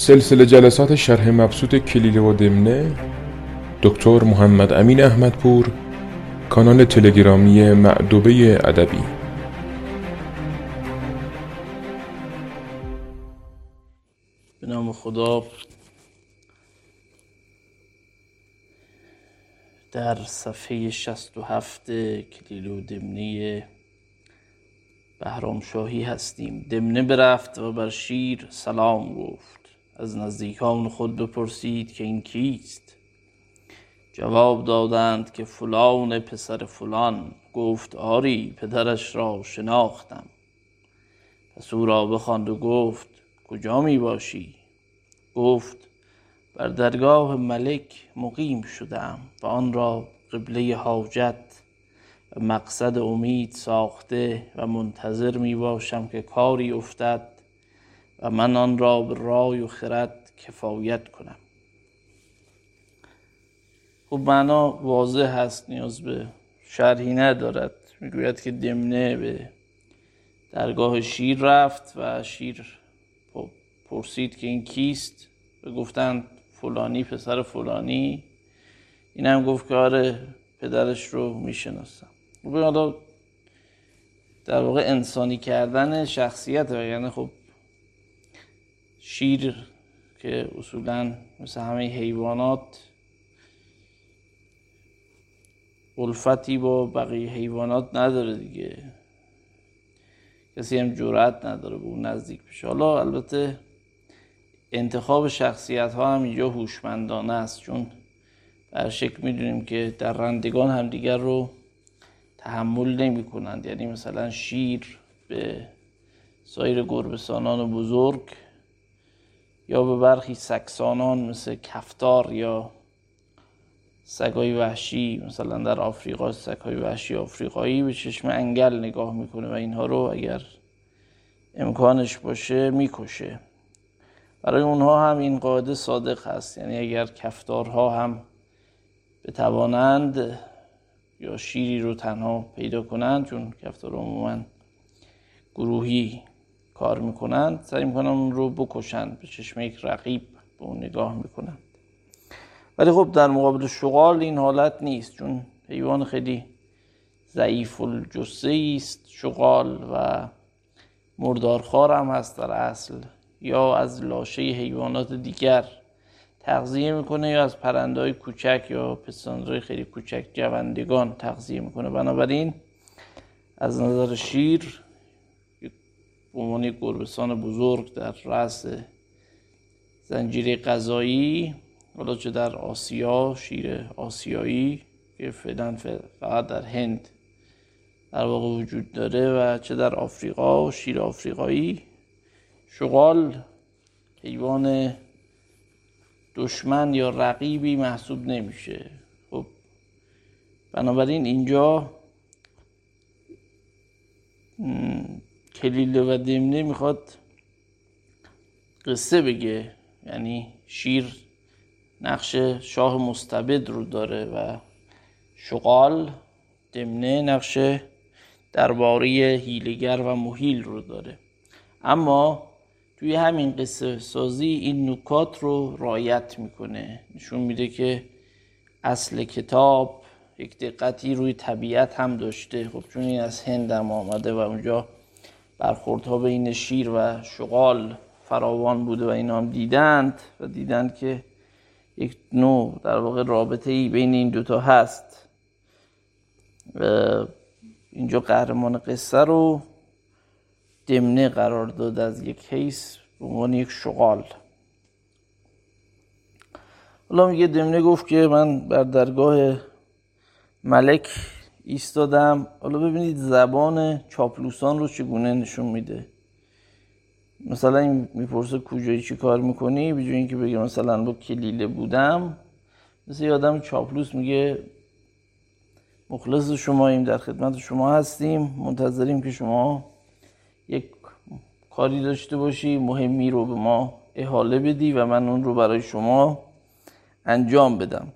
سلسله جلسات شرح مبسوط کلیله و دمنه دکتر محمد امین احمدپور کانال تلگرامی معدوبه ادبی. به نام خدا. در صفحه 67 کلیله و دمنه بهرام شاهی هستیم. دمنه برفت و بر شیر سلام گفت. از نزدیکان خود بپرسید که این کیست؟ جواب دادند که فلان پسر فلان. گفت آری پدرش را شناختم. پس او را بخواند و گفت کجا می باشی؟ گفت بر درگاه ملک مقیم شدم و آن را قبله حاجت و مقصد امید ساخته و منتظر می باشم که کاری افتد و من آن را به رای و خرد کفایت کنم. خب معنا واضح هست نیاز به شرحی ندارد. می‌گوید که دمنه به درگاه شیر رفت و شیر پرسید که این کیست؟ و گفتند فلانی پسر فلانی. این هم گفت که آره پدرش رو می‌شناسم. حالا در واقع انسانی کردن شخصیت یعنی خب شیر که اصولا مثل همه حیوانات الفتی با بقیه حیوانات نداره دیگه. کسی هم جرأت نداره به اون نزدیک بشه. حالا البته انتخاب شخصیت ها هم اینجا هوشمندانه است چون در شکل می‌دونیم که در رندگان همدیگر رو تحمل نمی کنند یعنی مثلا شیر به سایر گربسانان بزرگ یا به برخی سکسانان مثل کفتار یا سگای وحشی مثلا در آفریقا سگای وحشی آفریقایی به چشم انگل نگاه می‌کنه و اینها رو اگر امکانش باشه می‌کشه. برای اونها هم این قاعده صادق هست. یعنی اگر کفتارها هم بتوانند یا شیری رو تنها پیدا کنند چون کفتار عموما گروهی کار می‌کنند سعی می‌کنن اون رو بکشند به چشم یک رقیب به اون نگاه می‌کنند ولی خب در مقابل شغال این حالت نیست چون حیوان خیلی ضعیف الجسه است شغال و مردارخوار هم هست در اصل یا از لاشه حیوانات دیگر تغذیه می‌کنه یا از پرنده های کوچک یا پستاندهای خیلی کوچک جوندگان تغذیه می‌کنه. بنابراین از نظر شیر به عنوان یک گربسان بزرگ در رأس زنجیره غذایی حالا چه در آسیا شیر آسیایی که فعلا فقط در هند در واقع وجود داره و چه در آفریقا شیر آفریقایی. شغال حیوان دشمن یا رقیبی محسوب نمیشه. خب بنابراین اینجا کلیله و دمنه می‌خواد قصه بگه. یعنی شیر نقش شاه مستبد رو داره و شغال دمنه نقش درباره هیلگر و محیل رو داره. اما توی همین قصه سازی این نکات رو رایت می‌کنه. نشون میده که اصل کتاب یک دقتی روی طبیعت هم داشته. خب چون این از هند هم آمده و اونجا برخوردها بین شیر و شغال فراوان بوده و اینا هم دیدند و دیدند که یک نوع در واقع رابطه ای بین این دوتا هست. اینجا قهرمان قصه رو دمنه قرار داد از یک حیث به عنوان یک شغال. حالا میگه دمنه گفت که من بر درگاه ملک ایستادم. حالا ببینید زبان چاپلوسان رو چگونه نشون میده. مثلا این می‌پرسه کجایی چی کار می‌کنی؟ بجای اینکه بگه مثلا با کلیله بودم مثل یه آدم چاپلوس میگه مخلص شماییم در خدمت شما هستیم. منتظریم که شما یک کاری داشته باشی مهمی رو به ما احاله بدی و من اون رو برای شما انجام بدم.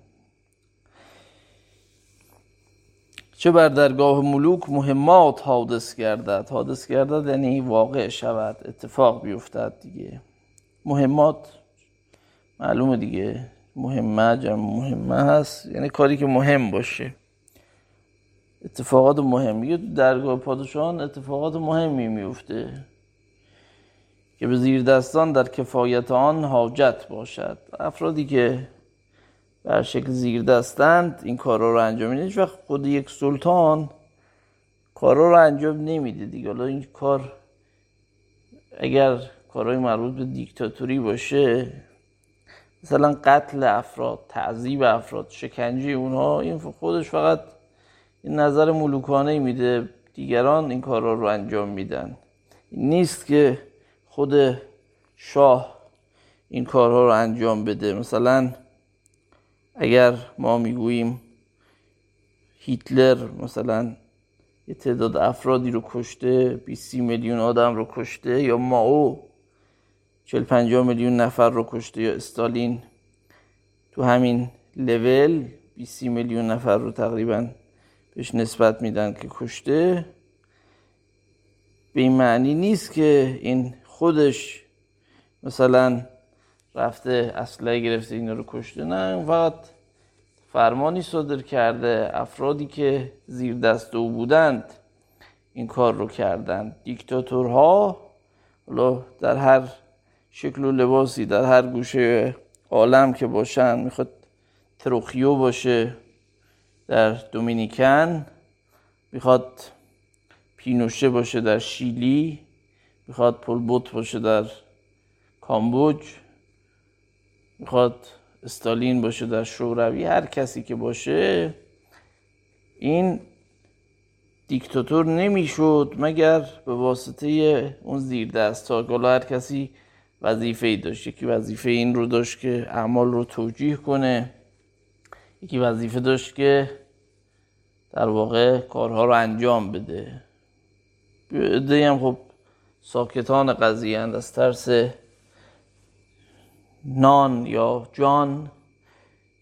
چه بر درگاه ملوک مهمات حادث گردد؟ حادث گردد یعنی واقع شود اتفاق بیفتد دیگه. مهمات معلومه دیگه. مهمه جمع مهمه هست. یعنی کاری که مهم باشه. اتفاقات مهم. تو درگاه پادشاهان اتفاقات مهمی میفته که به زیر دستان در کفایت آن حاجت باشد. افرادی که بر شکل زیر دستند این کارا رو انجام میده. وقت خود یک سلطان کارا رو انجام نمیده دیگه. حالا این کار اگر کارهای مربوط به دیکتاتوری باشه مثلا قتل افراد تعذیب افراد شکنجه اونها این خودش فقط این نظر ملوکانه میده. دیگران این کارا رو انجام میدن. نیست که خود شاه این کارها رو انجام بده. مثلا اگر ما می‌گوییم هیتلر مثلا یه تعداد افرادی رو کشته 20 میلیون آدم رو کشته یا ماو 40 50 میلیون نفر رو کشته یا استالین تو همین لول 20 میلیون نفر رو تقریبا بهش نسبت میدن که کشته. به این معنی نیست که این خودش مثلا رفته اسلحه گرفته اینا رو کشته. نه فقط فرمانی صادر کرده افرادی که زیر دست او بودند این کار رو کردند. دیکتاتورها در هر شکل و لباسی در هر گوشه عالم که باشن می‌خواد تروخیو باشه در دومینیکن می‌خواد پینوشه باشه در شیلی می‌خواد پلبوت باشه در کامبوج. می‌خواد استالین باشه در شوروی هر کسی که باشه این دیکتاتور نمی‌شد مگر به واسطه اون زیر دست ها هر کسی وظیفه ای داشت یکی وظیفه این رو داشت که اعمال رو توجیه کنه یکی وظیفه داشت که در واقع کارها رو انجام بده. عده هم خب ساکتان قضیه از ترس نان یا جان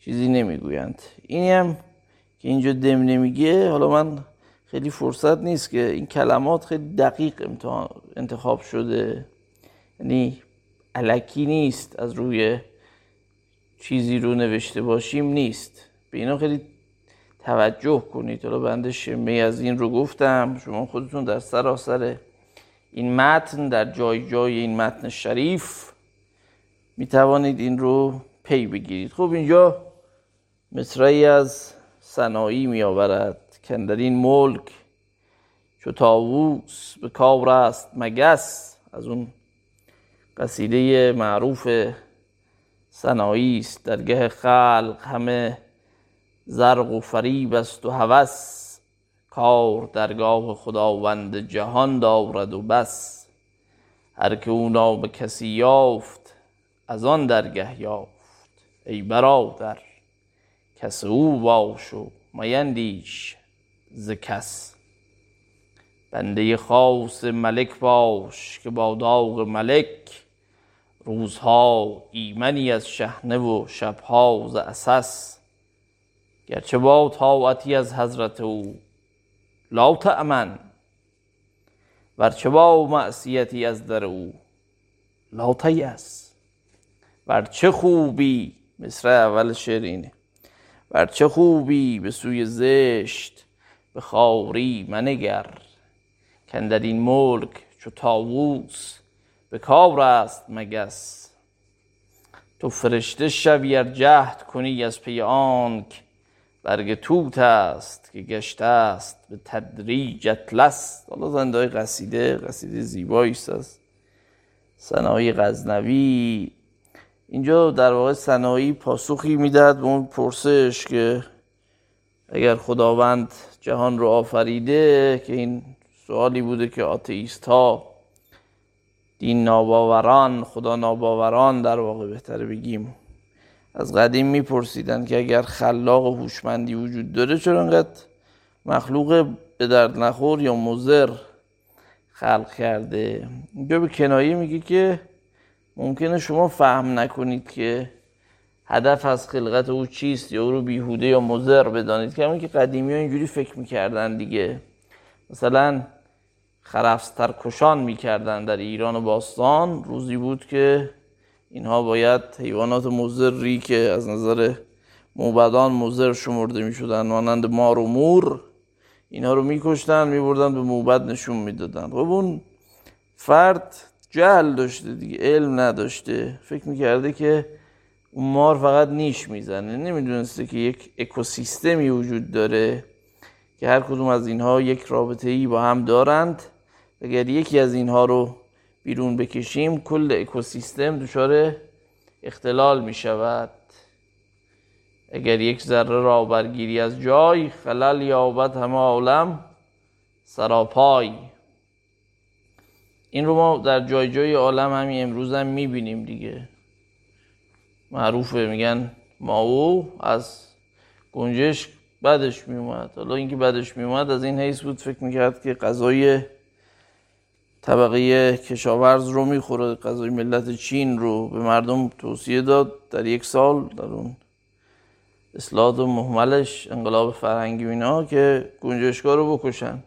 چیزی نمی‌گویند. اینی هم که اینجا دم نمیگه حالا من خیلی فرصت نیست که این کلمات خیلی دقیق انتخاب شده. یعنی علکی نیست از روی چیزی رو نوشته باشیم نیست. به اینا خیلی توجه کنید. حالا بنده شمه از این رو گفتم. شما خودتون در سراسر این متن در جای جای این متن شریف می توانید این رو پی بگیرید. خب اینجا مصرعی از سنایی می آورد که در این ملک چو تاووس به کار است مگس از اون قصیده معروف سنایی است. درگه خلق همه زرق و فریب است و هوس. کار درگاه خداوند جهان دارد و بس. هر که او نام کسی یافت از آن درگه یافت. ای برادر کس او باش و میندیش ز کس. بنده خاص ملک باش که با داغ ملک روزها ایمنی از شهنه و شبها ز اسس گرچه با طاعتی از حضرت او لا تأمن ورچه با معصیتی از در او لا تیس ور چه خوبی مصر اول شعر ور چه خوبی به سوی زشت به خاری منگر؟ کن در این ملک چو تاووس به کار است مگس. تو فرشته شوی ار جهد کنی از پی آنک. برگ توت است که گشته است به تدریج اطلس. حالا زنده های قصیده قصیده زیبایی است از غزنوی. اینجا در واقع سنایی پاسخی می‌دهد به اون پرسش که اگر خداوند جهان رو آفریده که این سوالی بوده که آتئیست ها دین ناباوران خدا ناباوران در واقع بهتره بگیم. از قدیم میپرسیدن که اگر خلاق و هوشمندی وجود داره چرا انقدر مخلوق به درد نخور یا مزر خلق کرده؟ اینجا به کنایه میگه که ممکنه شما فهم نکنید که هدف از خلقت او چیست یا او رو بیهوده یا مزر بدانید. که همون که قدیمی ها اینجوری فکر می‌کردن دیگه. مثلا خرفستر کشان می‌کردن در ایران و باستان. روزی بود که اینها باید حیوانات مزری که از نظر موبدان مزر شمرده می شدن مانند مار و مور اینها رو میکشتن میبردن به موبد نشون می‌دادن. خب اون فرد جهل داشته دیگه علم نداشته. فکر می‌کرده که اون مار فقط نیش می‌زنه. نمی‌دونسته که یک اکوسیستمی وجود داره که هر کدوم از اینها یک رابطه ای با هم دارند. اگر یکی از اینها رو بیرون بکشیم کل اکوسیستم دچار اختلال می شود اگر یک ذره را برگیری از جای خلل یابد همه عالم سراپای. این رو ما در جای جای عالم همین امروز هم می‌بینیم دیگه. معروفه میگن ماو از گنجش بدش میومد حالا اینکه بدش میومد از این حیث بود فکر می‌کرد که غذای طبقه کشاورز رو می‌خوره غذای ملت چین رو به مردم توصیه داد در یک سال در اون اصلاحات و محملش انقلاب فرهنگی اینا که گنجشگاه رو بکشن.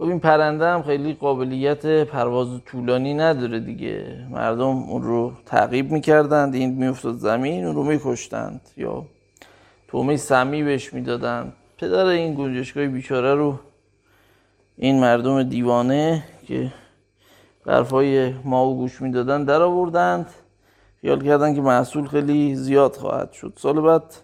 خب این پرنده هم خیلی قابلیت پرواز طولانی نداره دیگه. مردم اون رو تعقیب می‌کردند این میافتاد زمین اون رو میکشتند. یا تومه سمی بهش می‌دادند پدر این گنجشگاه بیچاره رو این مردم دیوانه که برفای ما و گوش می‌دادن در آوردند. خیال کردن که محصول خیلی زیاد خواهد شد. سال بعد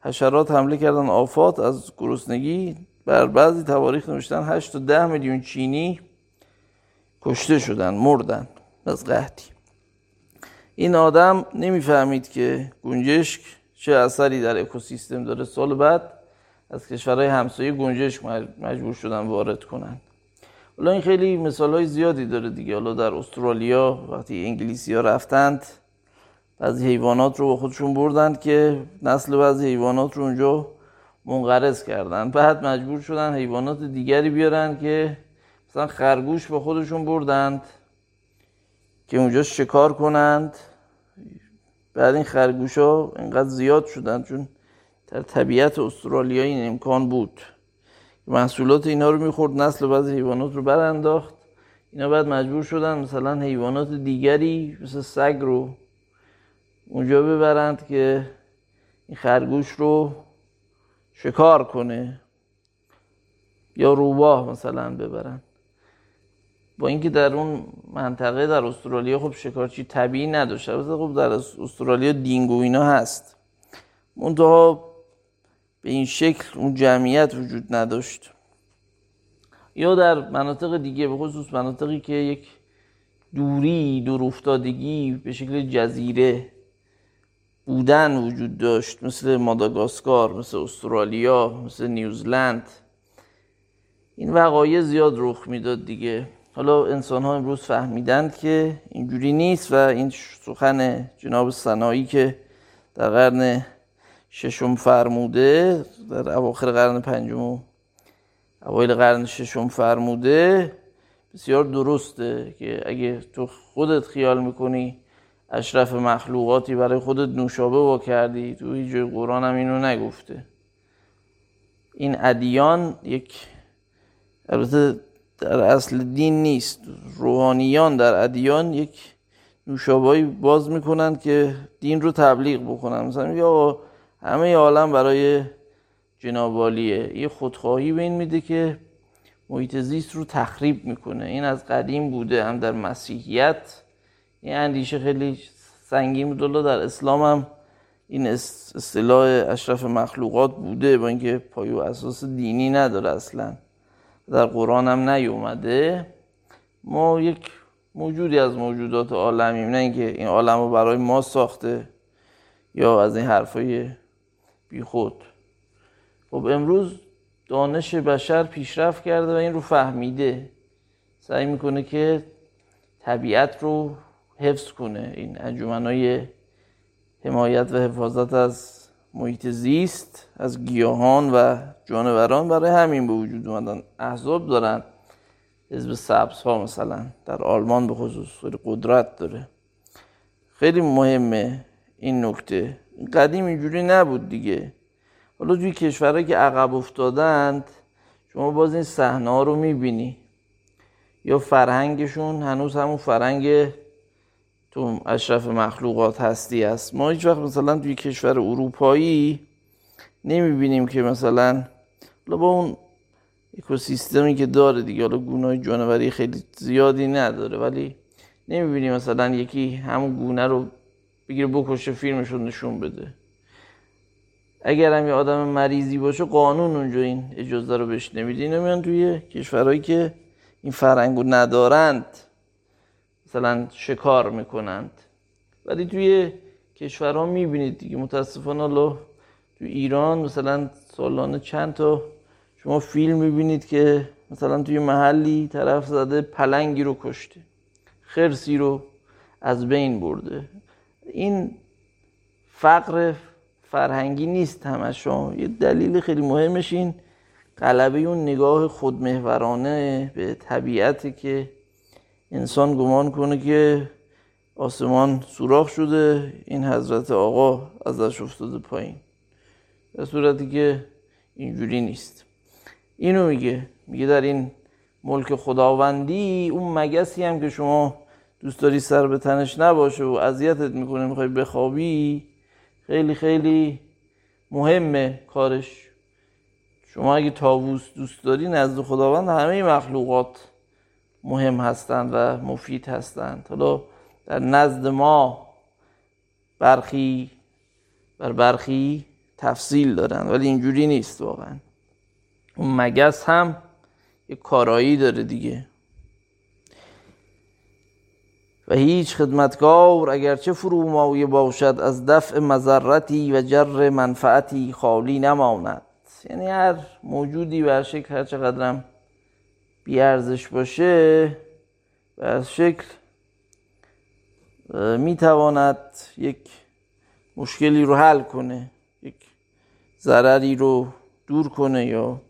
حشرات حمله کردن آفات از گرسنگی. بر بعضی تواریخ نوشتن 8 تا 10 میلیون چینی کشته شدن مردن از قحطی. این آدم نمی‌فهمید که گنجشک چه اثری در اکوسیستم داره. سال بعد از کشورهای همسایه گنجشک مجبور شدن وارد کنن. حالا این خیلی مثال های زیادی داره دیگه. حالا در استرالیا وقتی انگلیسی ها رفتند بعضی حیوانات رو با خودشون بردند که نسل بعضی حیوانات رو اونجا منقرض کردن. بعد مجبور شدن حیوانات دیگری بیارن که مثلا خرگوش با خودشون بردند که اونجا شکار کنند. بعد این خرگوش ها اینقدر زیاد شدن چون در طبیعت استرالیا این امکان بود. محصولات اینا رو می‌خورد نسل بعضی حیوانات رو برانداخت. اینا بعد مجبور شدن مثلا حیوانات دیگری مثل سگ رو اونجا ببرند که این خرگوش رو شکار کنه؟ یا روباه مثلا ببرن. با اینکه در اون منطقه در استرالیا خب شکارچی طبیعی نداشته. خب در استرالیا دینگو اینا هست. منتها به این شکل اون جمعیت وجود نداشت. یا در مناطق دیگه به خصوص مناطقی که یک دوری دور افتادگی به شکل جزیره بودن وجود داشت مثل ماداگاسکار مثل استرالیا مثل نیوزلند. این وقایع زیاد رخ می‌داد دیگه. حالا انسان ها امروز فهمیدند که اینجوری نیست و این سخن جناب سنایی که در قرن ششم فرموده در اواخر قرن پنجم و اوایل قرن ششم فرموده بسیار درسته که اگه تو خودت خیال می‌کنی اشرف مخلوقاتی برای خودت نوشابه وا کردی. تو هیچ جای قرآن هم اینو نگفته. این ادیان یک البته در اصل دین نیست. روحانیان در ادیان یک نوشابهایی باز می‌کنن که دین رو تبلیغ بکنن. مثلا یا همه عالم برای جنابالیه یه خودخواهی به این میده که محیط زیست رو تخریب می‌کنه. این از قدیم بوده هم در مسیحیت این اندیشه خیلی سنگین بود. در اسلام هم این اصطلاح اشرف مخلوقات بوده با اینکه پایو اساس دینی نداره اصلا. در قرآن هم نیومده. ما یک موجودی از موجودات عالمیم. نه اینکه این عالم رو برای ما ساخته یا از این حرفای بیخود خب امروز دانش بشر پیشرفت کرده و این رو فهمیده. سعی می‌کنه که طبیعت رو حفظ کنه. این های حمایت و حفاظت از محیط زیست از گیاهان و جانوران برای همین به وجود اومدن. احزاب دارن. حزب سبز ها مثلا در آلمان به خصوص قدرت داره. خیلی مهمه این نکته. قدیم اینجوری نبود دیگه. حالا توی کشورهایی که عقب افتادند شما باز این صحنه ها رو می‌بینی. یا فرهنگشون هنوز همون فرهنگ تو اشرف مخلوقات هستی است. ما هیچ وقت مثلا توی کشور اروپایی نمی‌بینیم که مثلا با اون اکوسیستمی که داره دیگه حالا گونه جانوری خیلی زیادی نداره ولی نمی‌بینیم مثلا یکی همون گونه رو بگیره بکشه فیلمش رو نشون بده. اگر هم یه آدم مریضی باشه قانون اونجا این اجازه رو بهش نمیده. اینو میان توی کشورهایی که این فرهنگو ندارند. مثلا شکار می‌کنند. ولی توی کشورها می‌بینید دیگه متاسفانه الله تو ایران مثلا سالانه چند تا شما فیلم می‌بینید که مثلا توی محلی طرف زده پلنگی رو کشته خرسی رو از بین برده. این فقر فرهنگی نیست همشون یه دلیل خیلی مهمش این قلبه اون نگاه خودمهورانه به طبیعتی که انسان گمان کنه که آسمان سوراخ شده این حضرت آقا ازش افتاده پایین. در صورتی که اینجوری نیست. اینو میگه. میگه در این ملک خداوندی اون مگسی هم که شما دوست داری سر به تنش نباشه و اذیتت می‌کنه می‌خوای بخوابی خیلی خیلی مهمه کارش. شما اگه تاووس دوست داری نزد خداوند همه مخلوقات مهم هستند و مفید هستند. حالا در نزد ما برخی بر برخی تفصیل دارن ولی اینجوری نیست واقعا. اون مگس هم یه کارایی داره دیگه. و هیچ خدمتگار اگرچه فرومایه باشد از دفع مذرتی و جر منفعتی خالی نماند. یعنی هر موجودی به شکل هر چقدرم بیارزش باشه و از شکل می‌تواند یک مشکلی رو حل کنه یک ضرری رو دور کنه یا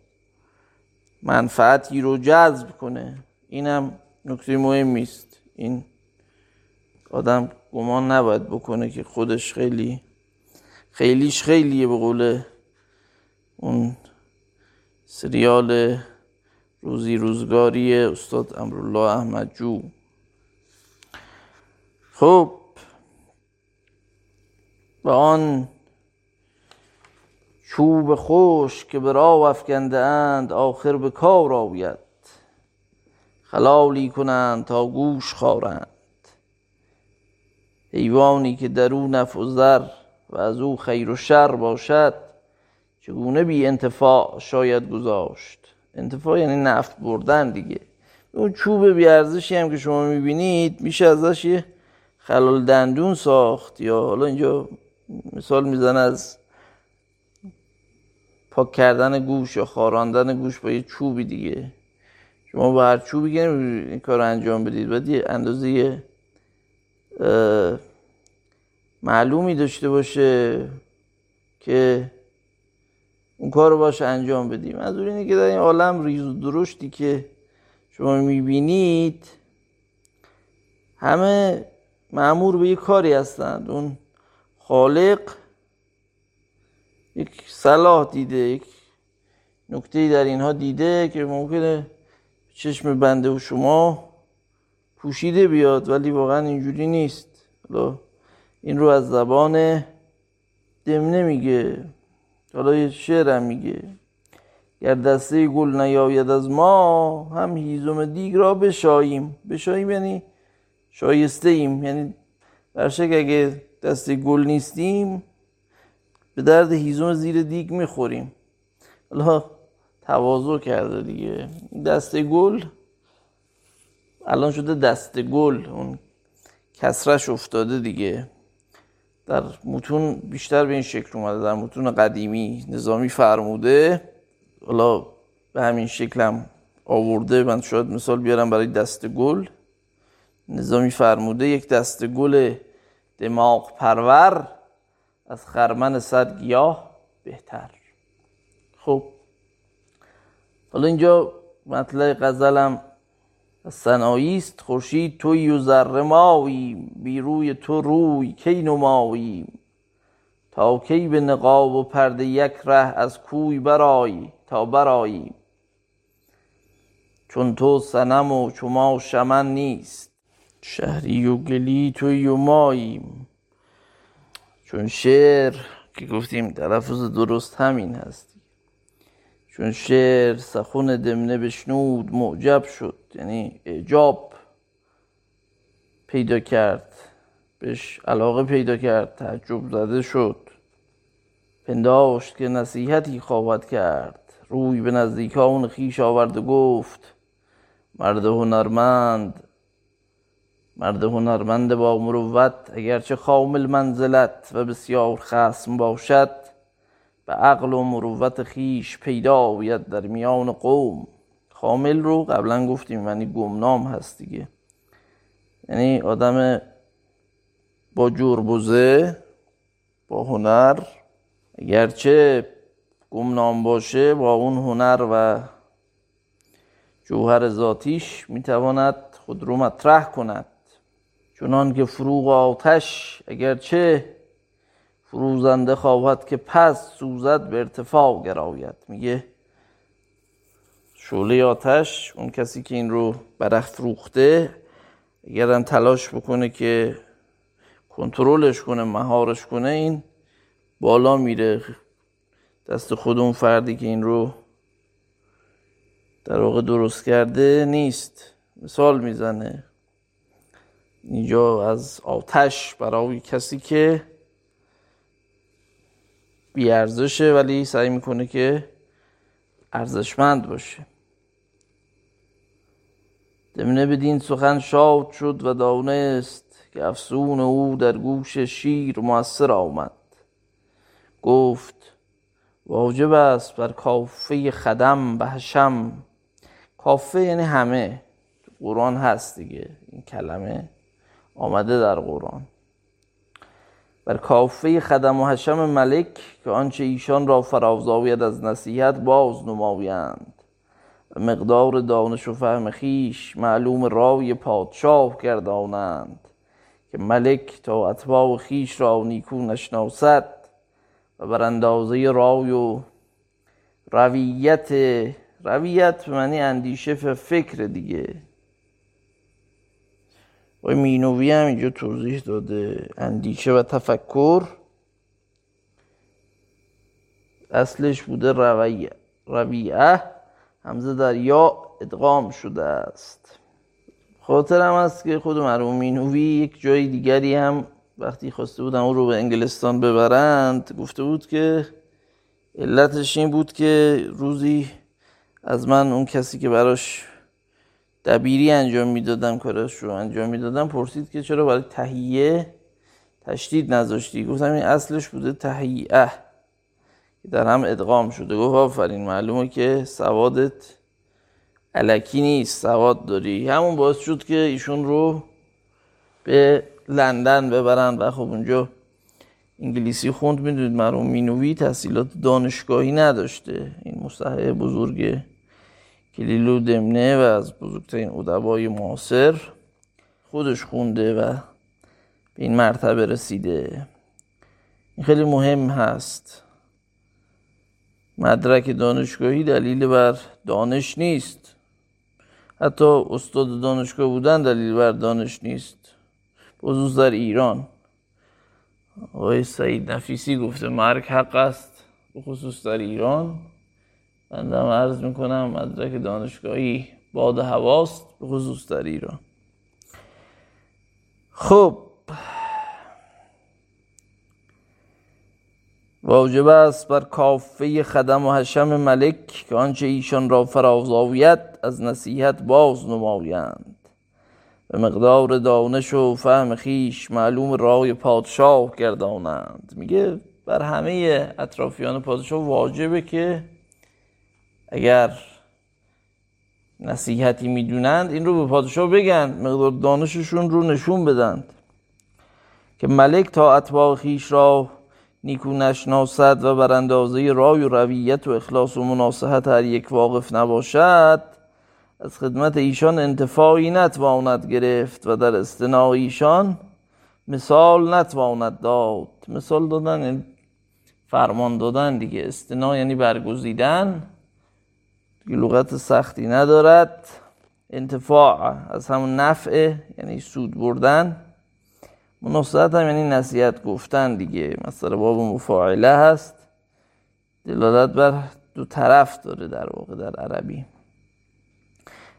منفعتی رو جذب کنه. اینم نکته مهمی است این آدم گمان نباید بکنه که خودش خیلی خیلیش خیلیه به قول اون سریال روزی روزگاری استاد امرالله احمد جو خب و آن چوب خوش که به راه افکنده اند آخر به کار آوید خلالی کنند تا گوش خارند حیوانی که در او نفع و زر و از او خیر و شر باشد چگونه بی انتفاع شاید گذاشت؟ انتفاع یعنی نفت بردن دیگه. اون چوب بی ارزشی هم که شما می‌بینید میشه ازش یه خلال دندون ساخت یا حالا اینجا مثال میزن از پاک کردن گوش یا خاراندن گوش با یه چوبی دیگه. شما با هر چوبی این کار انجام بدید باید یه اندازه معلومی داشته باشه که اون کار رو باشه انجام بدیم. از اینه که در این عالم ریز و درشتی که شما می‌بینید همه معمور به یک کاری هستند. اون خالق یک صلاح دیده یک نکته در اینها دیده که ممکنه چشم بنده و شما پوشیده بیاد ولی واقعا اینجوری نیست. این رو از زبان دمنه میگه حالا یه شعرم میگه. گر دسته گل نیاید از ما هم هیزم دیگ را بشاییم. بشاییم یعنی شایسته ایم یعنی در شک اگه دسته گل نیستیم به درد هیزم زیر دیگ می‌خوریم. حالا تواضع کرده دیگه. دسته گل الان شده دسته گل. اون کسرش افتاده دیگه. در متون بیشتر به این شکل اومده در متون قدیمی نظامی فرموده. حالا به همین شکل هم آورده. من شاید مثال بیارم برای دست گل. نظامی فرموده یک دست گل دماغ پرور از خرمن صد گیاه بهتر. خب حالا اینجا مطلع غزلم سنایی است خورشید توی و ذره مایی بی روی تو روی کی نماییم؟ تا کی به نقاب و پرده یک ره از کوی برایی تا براییم چون تو سنم و چما شمن نیست شهری و گلی توی و ماییم. چون شعر که گفتیم تلفظ درست همین هست. چون شعر سخون دمنه بشنود معجب شد. یعنی اعجاب پیدا کرد بهش علاقه پیدا کرد تعجب زده شد. پنداشت که نصیحتی خواهد کرد. روی به نزدیکان خیش آورد و گفت مرد هنرمند مرد هنرمند با مروت اگرچه خامل منزلت و بسیار خسم باشد به عقل و مروت خیش پیدا آید در میان قوم. خامل رو قبلا گفتیم یعنی گمنام هست دیگه. یعنی آدم با جربوزه با هنر اگرچه گمنام باشه با اون هنر و جوهر ذاتیش می‌تواند خود رو مطرح کند. چنان که فروغ آتش اگرچه فروزنده خواهد که پس سوزد به ارتفاع گراید. میگه شعله آتش اون کسی که این رو برافروخته اگر تلاش بکنه که کنترلش کنه مهارش کنه این بالا میره. دست خود اون فردی که این رو در واقع درست کرده نیست. مثال می‌زنه. اینجا از آتش برای کسی که بیارزشه ولی سعی می‌کنه که ارزشمند باشه. دمنه بدین سخن شاد شد و دانست که افسون او در گوش شیر موثر آمد. گفت واجب است بر کافه خدم به هشم کافه یعنی همه. قرآن هست دیگه. این کلمه آمده در قرآن. بر کافه خدم و حشم ملک که آنچه ایشان را فرازاوید از نصیحت باز نمایند. مقدار دانش و فهم خیش معلوم رای پادشاه گردانند که ملک تا اتباع خیش را نیکو نشناسد و بر اندازه رای و رویت رویت معنی اندیشه فکر دیگه. و مینوی هم اینجا توضیح داده اندیشه و تفکر. اصلش بوده رویه رویه. همزه در یا ادغام شده است. خاطرم است که خود مرحوم مینوی یک جای دیگری هم وقتی خواسته بودن او رو به انگلستان ببرند گفته بود که علتش این بود که روزی از من اون کسی که براش دبیری انجام می‌دادم کارش رو انجام می‌دادم پرسید که چرا برای تهیه تشدید نذاشتی؟ گفتم این اصلش بوده تهیه. در هم ادغام شده. گفت آفرین معلومه که سوادت علکی نیست سواد داری. همون باعث شد که ایشون رو به لندن ببرن و خب اونجا انگلیسی خوند. می‌دونید مرحوم مینوی تحصیلات دانشگاهی نداشته. این مصحح بزرگ کلیلو دمنه و از بزرگترین ادبای معاصر خودش خونده و به این مرتبه رسیده. این خیلی مهم هست. مدرک دانشگاهی دلیل بر دانش نیست. حتی استاد دانشگاه بودن دلیل بر دانش نیست. بزرگ در ایران. آقای سعید نفیسی گفته مرگ حق است. به خصوص در ایران. بندم عرض می‌کنم مدرک دانشگاهی باد هواست به خصوص در ایران. خب واجب است بر کافه خدم و حشم ملک که آنچه ایشان را فرازاویت از نصیحت باز نمایند. به مقدار دانش و فهم خیش معلوم رای پادشاه گردانند. میگه بر همه اطرافیان پادشاه واجبه که اگر نصیحتی می‌دونند این رو به پادشاه بگن مقدار دانششون رو نشون بدند. که ملک تا اتباع خیش را نیکو نشناسد و بر اندازه رای و رویت و اخلاص و مناسحت هر یک واقف نباشد از خدمت ایشان انتفاعی نتواند گرفت و در استناع ایشان مثال نتواند داد. مثال دادن یعنی فرمان دادن دیگه. استناع یعنی برگزیدن. لغت سختی ندارد. انتفاع از همون نفع یعنی سود بردن. مناسبت هم یعنی نصیحت گفتن دیگه. مثلا باب مفاعله هست. دلالت بر دو طرف داره در واقع در عربی.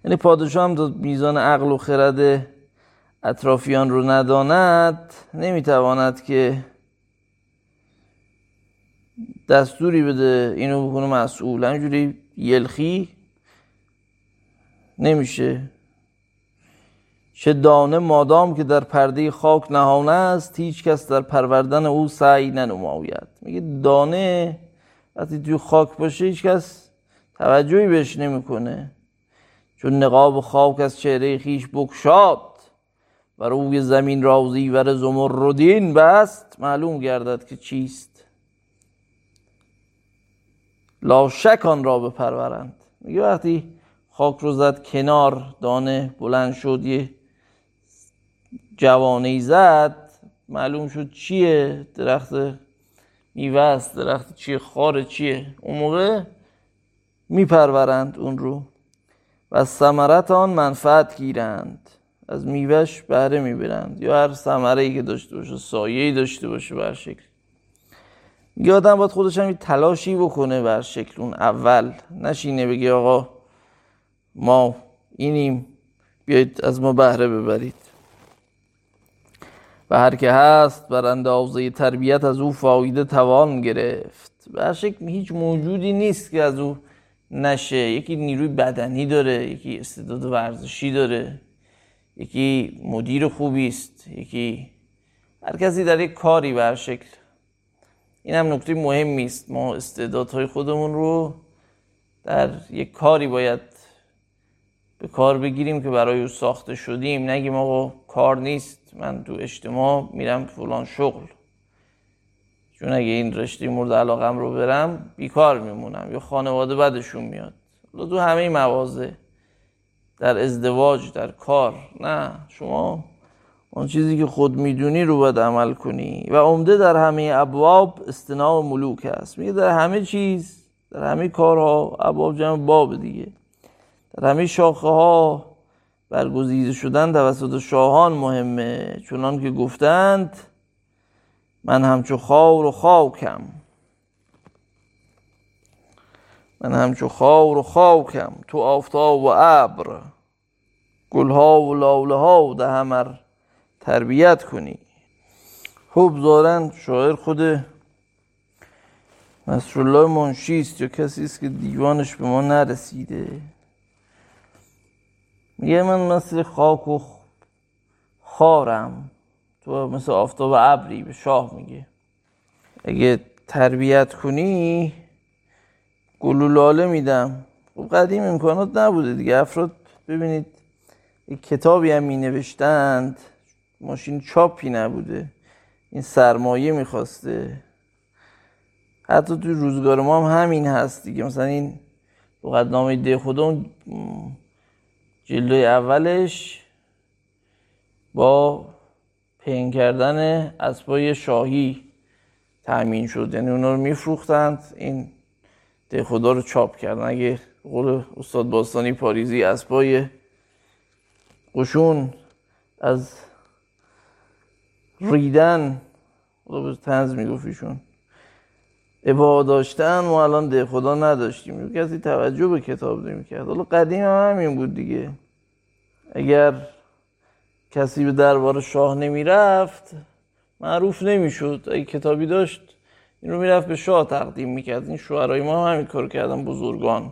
یعنی پادشاه هم میزان عقل و خرد اطرافیان رو نداند نمی‌تواند که دستوری بده اینو بکنه مسئول. همینجوری یلخی نمیشه. چه دانه مادام که در پرده خاک نهانه است هیچ کس در پروردن او سعی ننماید. میگه دانه وقتی توی خاک باشه هیچ کس توجهی بهش نمی‌کنه. چون نقاب خاک از چهره خیش بکشاد و روی زمین رازی و زمردین بست. معلوم گردد که چیست. لا شک آن را بپرورند. میگه وقتی خاک رو زد کنار دانه بلند شد یه جوانه زد معلوم شد چیه درخت میوه است درخت چیه خار چیه. اون موقع میپرورند اون رو و از ثمرت آن منفعت گیرند. از میوهش بهره می‌برند. یا هر ثمره ای که داشته باشه سایه ای داشته باشه بر شکل. یه آدم باید خودش هم تلاشی بکنه بر شکل. اون اول نشینه بگی آقا ما اینیم بیایید از ما بهره ببرید. و هر که هست بر اندازه تربیت از او فایده توان گرفت. به شکل هیچ موجودی نیست که از او نشه. یکی نیروی بدنی داره یکی استعداد ورزشی داره یکی مدیر خوبی است یکی هر کسی در یک کاری به شکل. این هم نکته مهمی است. ما استعدادهای خودمون رو در یک کاری باید به کار بگیریم که برای او ساخته شدیم. نگیم آقا کار نیست. من تو اجتماع میرم فلان شغل. چون اگه این رشته مورد علاقم رو برم بیکار میمونم. یا خانواده بدشون میاد. تو همه مواضع در ازدواج در کار نه. شما اون چیزی که خود می‌دونی رو باید عمل کنی. و عمده در همه ابواب استناع ملوک هست. میگه در همه چیز در همه کارها ابواب جمع باب دیگه. در همه شاخه ها برگزیده شدن توسط شاهان مهمه. چونان که گفتند من همچو خاور و خاکم. من همچو خاور و خاکم. تو آفتاب و ابر گلها و لاله ها همر تربیت کنی. خب زارن شاعر خود الله منشیست یا کسی است که دیوانش به ما نرسیده. میگه من مثل خاک و خارم. تو مثل آفتاب ابری به شاه میگه. اگه تربیت کنی گلولاله میدم. خب قدیم امکانات نبوده دیگه. افراد ببینید یک کتابی هم می نوشتند ماشین چاپی نبوده. این سرمایه می‌خواسته. حتی توی روزگار ما هم همین هست دیگه. مثلا این نامه ده خدا جلوی اولش با پین کردن اسبای شاهی تأمین شد. یعنی اونا رو میفروختند. این ده خدا رو چاپ کردن. اگه قول استاد باستانی پاریزی اسبای قشون از ریدن تنز می‌گفت عبا داشتن ما الان ده خدا نداشتیم. کسی توجه به کتاب نمی‌کرد. حالا قدیم هم همین بود دیگه. اگر کسی به دربار شاه نمی‌رفت معروف نمی‌شد. اگه کتابی داشت این رو می‌رفت به شاه تقدیم می‌کرد. این شوهرای ما هم همین کار کردن بزرگان.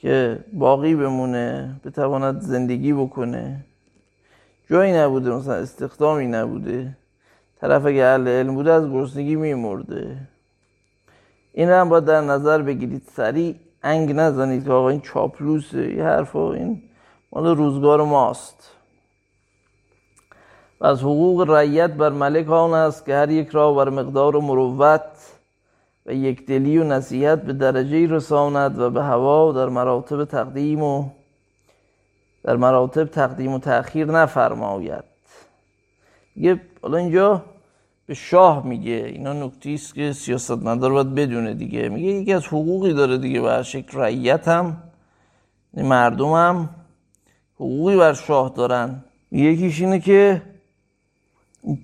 که باقی بمونه بتواند زندگی بکنه. جایی نبوده مثلا استخدامی نبوده. طرف اگه اهل علم بوده از گرسنگی میمرده. این هم باید در نظر بگیرید. سریع انگ نزنید که آقا این چاپلوسه یه حرفا این مال روزگار ماست. و از حقوق رعیت بر ملک آن است که هر یک را بر مقدار و مروت و یک دلی و نصیحت به درجه رساند و به هوا در مراتب تقدیم و در مراتب تقدیم و تأخیر نفرماید. یه حالا اینجا به شاه میگه اینا نکته است که سیاست ندار باید بدونه دیگه. میگه یکی از حقوقی داره دیگه به شکل رعیت هم مردم هم حقوقی بر شاه دارن. یکیش اینه که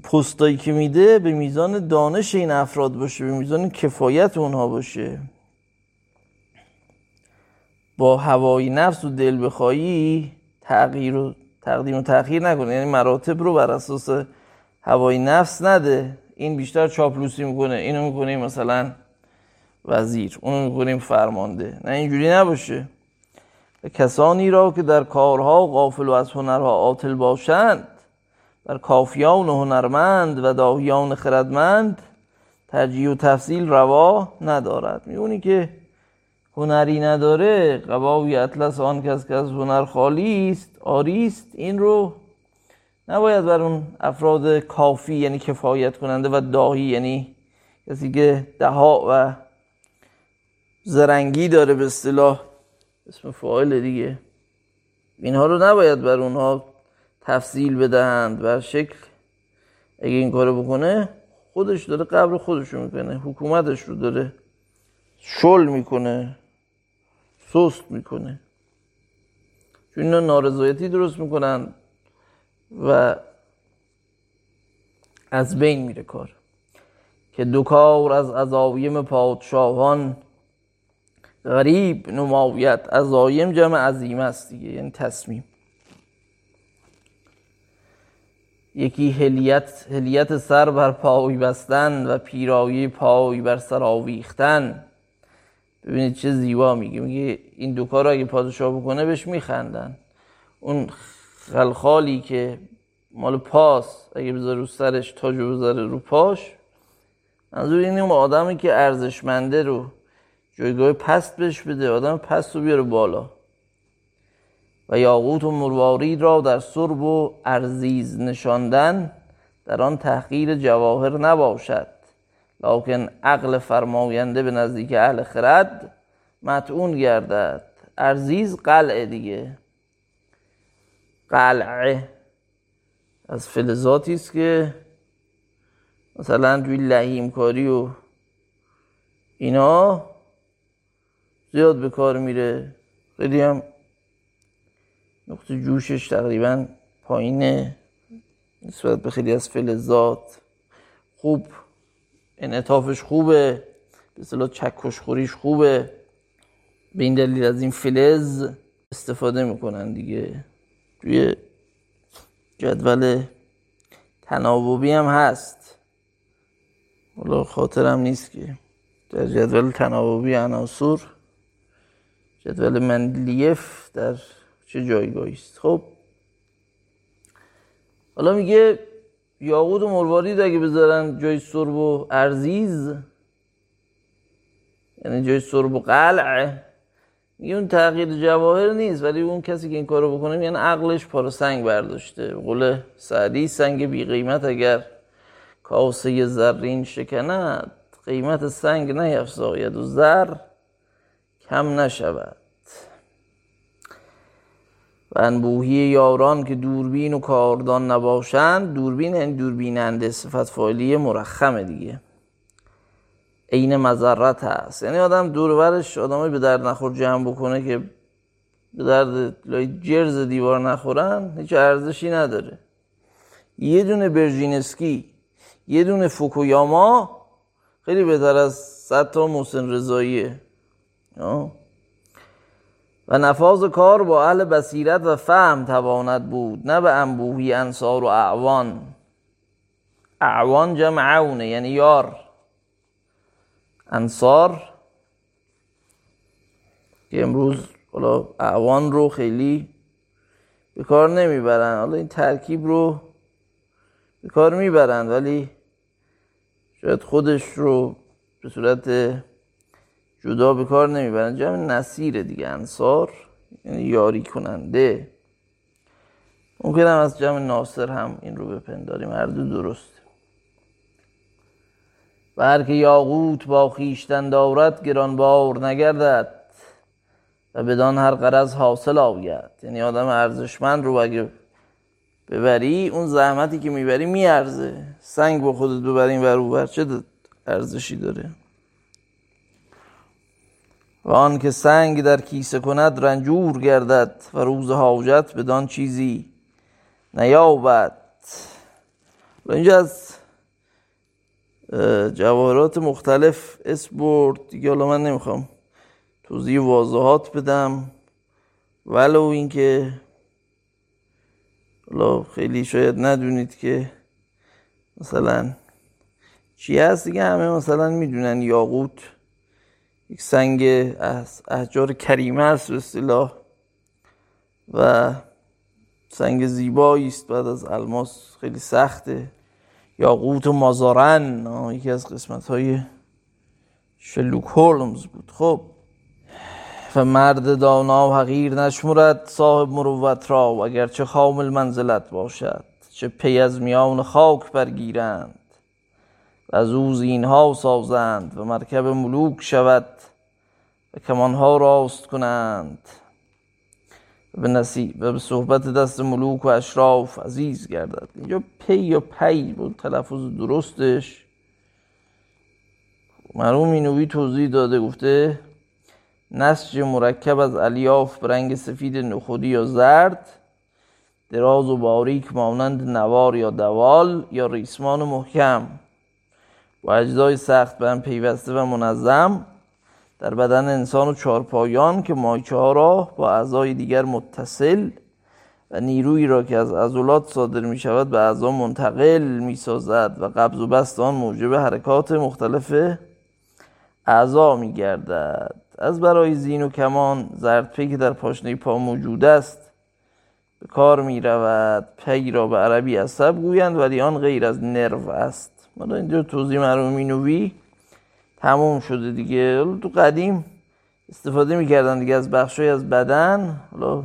پستایی که میده به میزان دانش این افراد باشه به میزان کفایت اونها باشه. با هوای نفس و دل بخوایی تغییر و تقدیم و تأخیر نکنه. یعنی مراتب رو بر اساس هوای نفس نده. این بیشتر چاپلوسی می‌کنه اینو می‌کنه مثلا وزیر اونو می‌کنیم فرمانده. نه اینجوری نباشه. کسانی را که در کارها غافل و از هنرها عاطل باشند در کافیان و هنرمند و داهیان خردمند ترجیح و تفصیل روا ندارد. میونی که هنری نداره قباوی اطلس آن کس که از هنر خالی است آریست این رو نباید بر اون افراد کافی یعنی کفایت کننده و داهی یعنی کسی که دها و زرنگی داره به اصطلاح اسم فاعل دیگه. اینها رو نباید بر اونها تفصیل بدهند بر شکل اگه این کارو بکنه خودش داره قبر خودش رو می‌کنه حکومتش رو داره شل می‌کنه سست می‌کنه. چون اینا نارضایتی درست می‌کنن. و از بین میره کار. که دو کار از عزایم پادشاهان غریب نمایت عزایم جمع عظیم است دیگه یعنی تصمیم. یکی هلیت, هلیت سر بر پای بستن و پیرایی پای بر سر آویختن. ببینید چه زیبا میگه. میگه این دو کار اگه پادشاه بکنه بهش میخندن. اون خلخالی که مال پاس اگه بذاره رو سرش تاجو بذاره رو پاش. منظور اینه اون آدمی که ارزشمنده رو جایگاه پست بهش بده آدم پست رو بیاره بالا. و یاقوت و مروارید را در سرب و ارزیز نشاندن در آن تحقیر جواهر نباشد. لکن عقل فرماینده به نزدیک اهل خرد متعون گردد. ارزیز قلعه دیگه. قلعه از فلزاتی است که مثلا توی لحیم کاری و اینا زیاد به کار میره. خیلی هم نقطه جوشش تقریبا پایینه نسبت به خیلی از فلزات. خوب. انعطافش خوبه. به اصطلاح چکش خوریش خوبه. به این دلیل از این فلز استفاده می‌کنن دیگه. توی جدول تناوبی هم هست. حالا خاطرم نیست که در جدول تناوبی عناصر جدول مندلیف در چه جایگاهی است؟ خب حالا میگه یاقوت و مروارید اگه بذارن جای سرب و ارزیز یعنی جای سرب و قلع میگه اون تغییر جواهر نیست ولی اون کسی که این کارو بکنه یعنی عقلش پارو سنگ برداشته. قول سعدی سنگ بی قیمت اگر کاسه زرین شکند قیمت سنگ نیفزاید و زر کم نشود. و انبوهی یاران که دوربین و کاردان نباشند دوربین یعنی دوربیننده صفت فاعلی مرخمه دیگه. عین مذرت هست. یعنی آدم دورورش آدمای به درد نخور جمع بکنه که به درد جرز دیوار نخورن هیچ ارزشی نداره. یه دونه برژینسکی یه دونه فوکویاما خیلی بهتر از صد تا محسن رضاییه. و نفاذ کار با اهل بصیرت و فهم تواند بود نه به انبوهی انصار و اعوان. اعوان جمع عونه یعنی یار. انصار. که امروز حالا اعوان رو خیلی به کار نمی‌برن. حالا این ترکیب رو به کار می‌برن ولی شاید خودش رو به صورت جدا به کار نمی‌برن. جمع نصیر دیگه انصار یعنی یاری کننده. ممکنم از جمع ناصر هم این رو بپنداریم. هر دو درسته و هر که یاقوت با خیشتن دارد گرانبار نگردد و بدان هر قرض حاصل آوید یعنی آدم ارزشمند رو اگه ببری اون زحمتی که می‌بری میارزه. سنگ با خودت ببرین و رو چه ارزشی داره؟ و آن که سنگ در کیسه کند رنجور گردد و روز حاجت بدان چیزی نیابد. اینجا از جواهرات مختلف اسم برد. دیگه حالا من نمی‌خوام توضیح واضحات بدم. ولو اینکه حالا خیلی شاید ندونید که مثلا چی هست دیگه همه مثلا می‌دونن یاقوت یک سنگ از احجار کریمه است به اصطلاح و سنگ زیبایی است بعد از الماس. خیلی سخته. یاقوت و مازارن. یکی از قسمت های شلوک هولمز بود. خب. و مرد دانا و حقیر نشمرد صاحب مروت را و اگرچه خامل منزلت باشد چه پی از میان خاک برگیرند. و از او زینها سازند و مرکب ملوک شود و کمانها راست کنند. به نصیب و به صحبت دست ملوک و اشراف عزیز گردد. اینجا پی یا پی بود تلفظ درستش. مرحوم اینوی توضیح داده گفته نسج مرکب از الیاف به رنگ سفید نخودی یا زرد دراز و باریک مانند نوار یا دوال یا ریسمان محکم. و اجزای سخت به هم پیوسته و منظم در بدن انسان و چارپایان که مایچه ها را با اعضای دیگر متصل و نیرویی را که از عضلات صادر می شود به اعضا منتقل می سازد و قبض و بست آن موجب حرکات مختلف اعضا می گردد از برای زین و کمان زردپی که در پاشنه پا موجود است به کار می رود پی را به عربی عصب گویند ولی آن غیر از نرو است. ما اینجا توضیح مرحوم نوی تموم شده دیگه. تو قدیم استفاده می‌کردن دیگه از بخشای از بدن. حالا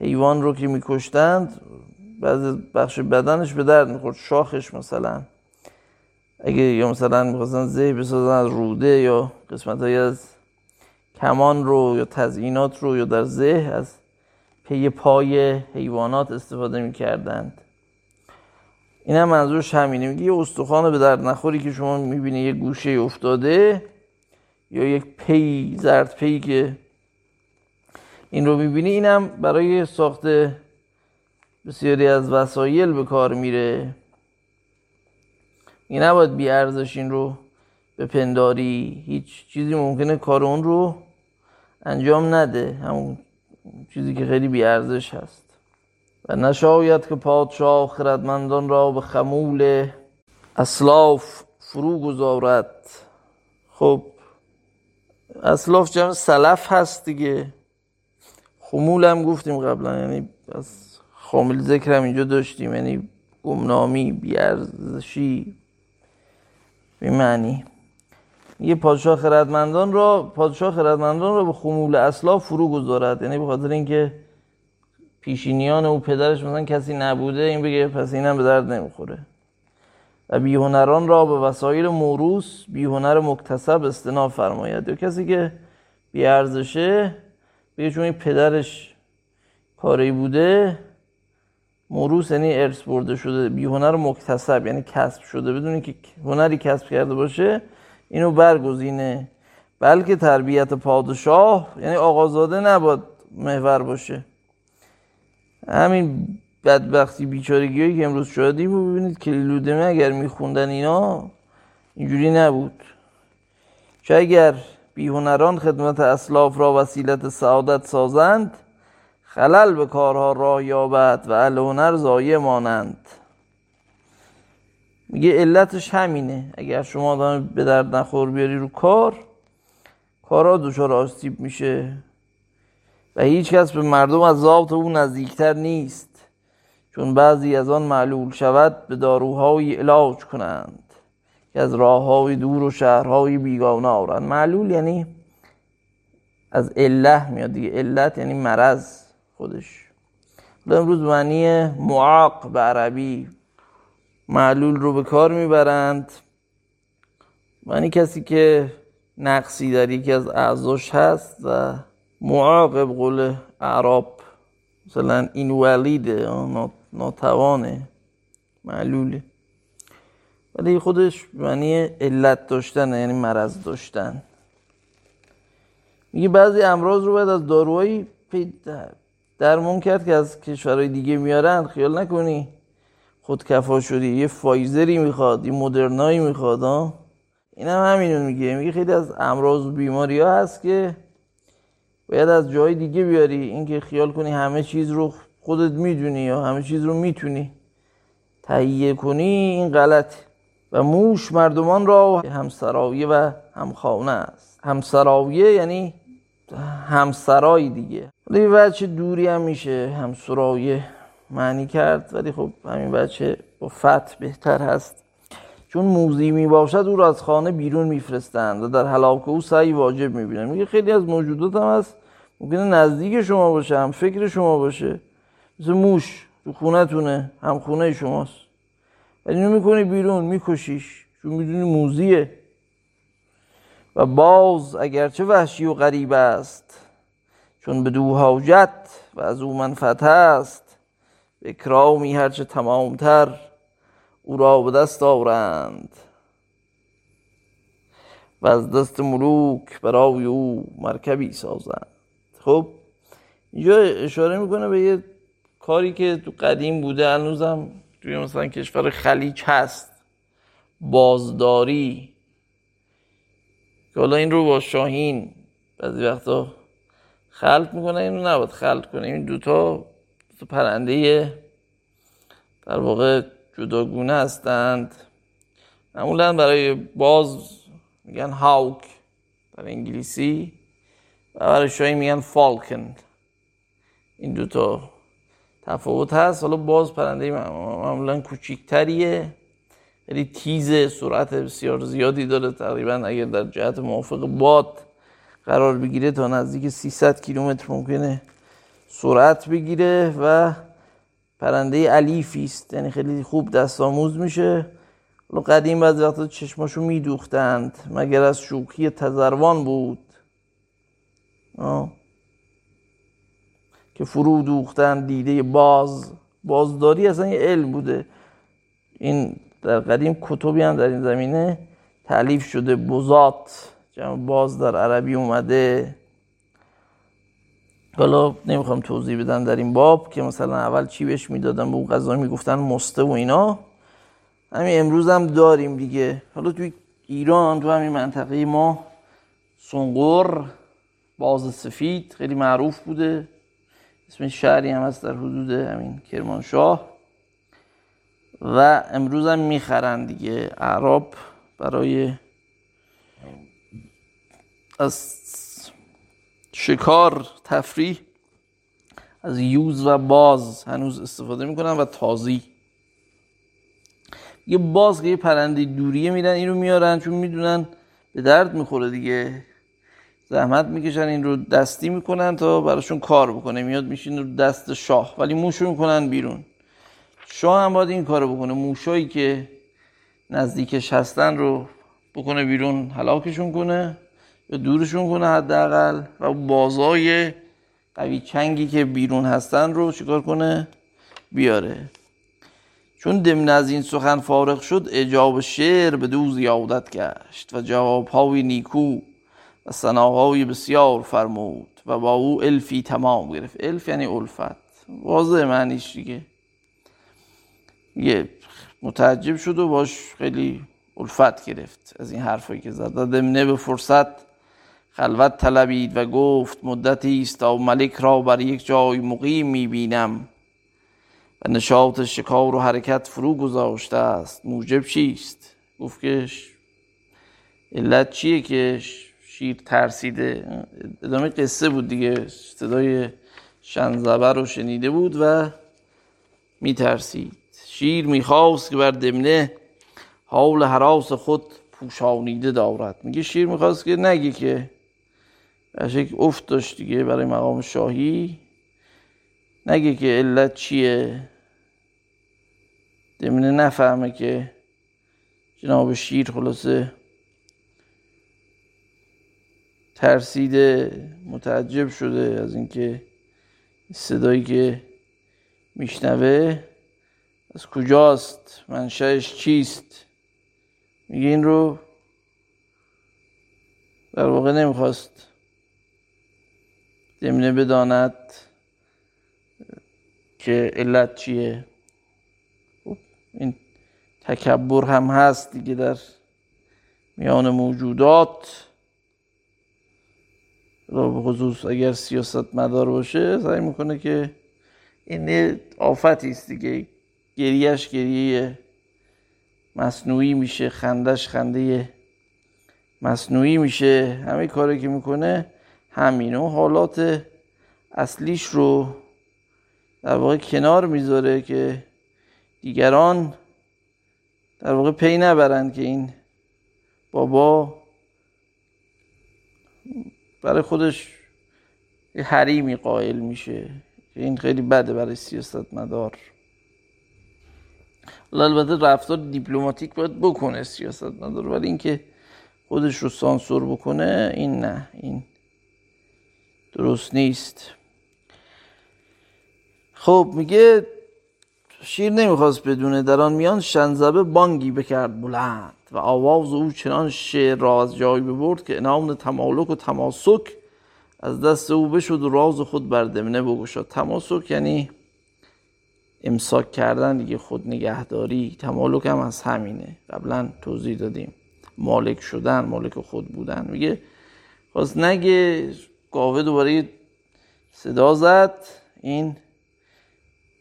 حیوان رو که میکشتند بعضی بخش بدنش به درد می‌خورد. شاخش مثلا. اگه یا مثلا می‌خواستن زه بسازن از روده یا قسمت های از کمان رو یا تزیینات رو یا در زه از پی پای حیوانات استفاده می‌کردند. این هم منظورش همینه میگه یه استخوان به درد نخوری که شما می‌بینی یه گوشه افتاده یا یک پی زرد پی که این رو می‌بینی اینم برای ساخت بسیاری از وسایل به کار میره. این نباید بی ارزش این رو بپنداری. هیچ چیزی ممکنه کار اون رو انجام نده. همون چیزی که خیلی بی ارزش هست. و نشاید که پادشاه خردمندان را به خمول اسلاف فرو گذارد. خب اسلاف جمع سلف هست دیگه. خمول هم گفتیم قبلا یعنی از خامل ذکر هم اینجا داشتیم یعنی گمنامی بیارزشی. به معنی یه پادشاه خردمندان را پادشاه خردمندان را به خمول اسلاف فرو گذارد. یعنی به خاطر اینکه پیشینیان او پدرش مثلا کسی نبوده این بگه پس اینم به درد نمی‌خوره. و بیهنران را به وسایل موروس بیهنر مکتسب استناب فرماید. یا کسی که بیارزشه بگه چون این پدرش کاری بوده موروس یعنی ارث برده شده بیهنر مکتسب یعنی کسب شده. بدون که هنری کسب کرده باشه اینو برگزینه. بلکه تربیت پادشاه یعنی آقازاده نباید محور باشه. همین بدبختی بیچارگی هایی که امروز شدیم و ببینید کلیلودمه اگر میخوندن اینا اینجوری نبود. چه اگر بیهنران خدمت اسلاف را وسیلت سعادت سازند خلل به کارها راه یابد و الهنر زایه مانند. میگه علتش همینه. اگر شما آدم به درد نخور بیاری رو کار کارها دچار آسیب میشه. و هیچ کس به مردم از ذات او نزدیکتر نیست چون بعضی از آن معلول شود به داروهای علاج کنند که از راههای دور و شهرهای بیگانه آورند. معلول یعنی از اله میاد دیگه. علت یعنی مرض خودش. امروز معنی معاق به عربی معلول رو به کار می‌برند. معنی کسی که نقصی در یکی از اعضاش هست و معاقب قول اعراب مثلا این ولیده ناتوانه معلوله. ولی خودش معنی علت داشتن یعنی مرض داشتن. میگه بعضی امراض رو باید از داروهایی درمون کرد که از کشورهای دیگه میارن. خیال نکنی خودکفا شدی. یه فایزری می‌خواد یه مدرنایی می‌خواد این هم همینو میگه. میگه خیلی از امراض و بیماری ها هست که باید از جای دیگه بیاری. اینکه خیال کنی همه چیز رو خودت می‌دونی یا همه چیز رو می‌تونی. تهیه کنی این غلط. و موش مردمان را همسرایه و همخانه است. همسرایه یعنی همسرای دیگه. ولی بچه دوری هم میشه. همسرایه معنی کرد. ولی خب همین بچه با فتح بهتر هست. چون موزی می باشد او را از خانه بیرون میفرستند و در حلاک او سعی واجب می‌بینن میگه خیلی از موجودات هم هست. ممکنه نزدیک شما باشه هم فکر شما باشه. مثل موش تو خونه تونه هم خونه شماست. ولی اینو می‌کنی بیرون میکشیش. چون می‌دونی موزیه. و باز اگرچه وحشی و غریب است چون به دو حاجت و از او منفت است به اکرامی هرچه تمامتر او را به دست آورند. و از دست ملوک برای او مرکبی سازند. خب اینجا اشاره می‌کنه به یه کاری که تو قدیم بوده هنوزم توی مثلا کشور خلیج هست بازداری. که حالا این رو با شاهین بعضی وقتا خلط می‌کنه اینو نباید خلط کنه. این دوتا دو پرنده در واقع جداگونه هستند. معمولا برای باز میگن هاوک در انگلیسی و برای شاهین میگن فالکن. این دوتا تفاوت هست. حالا باز پرنده معمولا کوچیکتریه. خیلی تیز سرعت بسیار زیادی داره. تقریبا اگر در جهت موافق باد قرار بگیره تا نزدیک 300 کیلومتر ممکنه سرعت بگیره و پرنده علیفی است. یعنی خیلی خوب دست آموز میشه. قدیم بعضی وقتا چشماشو میدوختند مگر از شوخی تزروان بود؟ آه. که فرو دوختن دیده باز. بازداری اصلا یه علم بوده. این در قدیم کتبی هم در این زمینه تعلیف شده. بزات جمع باز در عربی اومده. حالا نمی‌خوام توضیح بدم در این باب که مثلا اول چی بهش می‌دادن به اون غذا می‌گفتن مسته و اینا. همین امروز هم داریم دیگه. حالا توی ایران تو همین منطقه ما سنگور باز سفید خیلی معروف بوده. اسم شهری هم هست در حدود همین کرمانشاه. و امروز هم می‌خرن دیگه عرب برای از شکار تفریح از یوز و باز هنوز استفاده می‌کنن و تازی. یه باز که یه پرنده دوریه میرن این رو میارن چون می‌دونن به درد می‌خوره دیگه. زحمت می‌کشن این رو دستی می‌کنن تا براشون کار بکنه. میاد میشین رو دست شاه ولی موشو می‌کنن بیرون. شاه هم باید این کارو بکنه. موشایی که نزدیکش هستن رو بکنه بیرون هلاکشون کنه. دورشون کنه حداقل و بازای قوی چنگی که بیرون هستن رو چیکار کنه؟ بیاره. چون دمن از این سخن فارغ شد اجاب شعر به دوز یادت گشت و جواب های نیکو و سناهای بسیار فرمود و با او الفی تمام گرفت. الف یعنی الفت. واضح معنیش دیگه. یه متعجب شد و باش خیلی الفت گرفت از این حرفایی که زد. دمنه به فرصت خلوت طلبید و گفت مدتی است تا ملک را بر یک جای مقیم می‌بینم. و نشاط شکار و حرکت فرو گذاشته است. موجب چیست؟ گفت که علت چیه که شیر ترسیده. ادامه قصه بود دیگه. صدای شنزبر رو شنیده بود و میترسید. شیر می‌خواست که بر دمنه حال حراس خود پوشانیده دارد. میگه شیر می‌خواست که نگه که یک افت داشت دیگه برای مقام شاهی. نگه که علت چیه؟ دمنه نفهمه که جناب شیر خلاصه ترسیده متعجب شده از اینکه صدایی که میشنوه از کجاست منشأش چیست؟ میگه این رو در واقع نمی‌خواست دمنه بداند که علت چیه؟ خب، این تکبر هم هست دیگه در میان موجودات. را به خصوص اگر سیاست مدار باشه سعی می‌کنه که این آفتی است دیگه. گریهش گریه مصنوعی میشه خندش خنده مصنوعی میشه. همه کاری که می‌کنه همینو حالات اصلیش رو در واقع کنار می‌ذاره که دیگران در واقع پی نبرند که این بابا برای خودش حریمی قائل میشه. این خیلی بده برای سیاست مدار البته رفتار دیپلماتیک باید بکنه سیاست مدار ولی اینکه خودش رو سانسور بکنه این نه. این درست نیست. خب میگه شیر نمی‌خواست بدونه. در آن میان شنزبه بانگی بکرد بلند و آواز او چنان شعر را از جای ببرد که انام تمالک و تماسک از دست او بشد و راز خود بر دمنه بگشاد تماسک یعنی امساک کردن دیگه خود نگهداری. تمالک هم از همینه. قبلا توضیح دادیم. مالک شدن مالک خود بودن. میگه خواست نگه گاوه دوباره صدا زد. این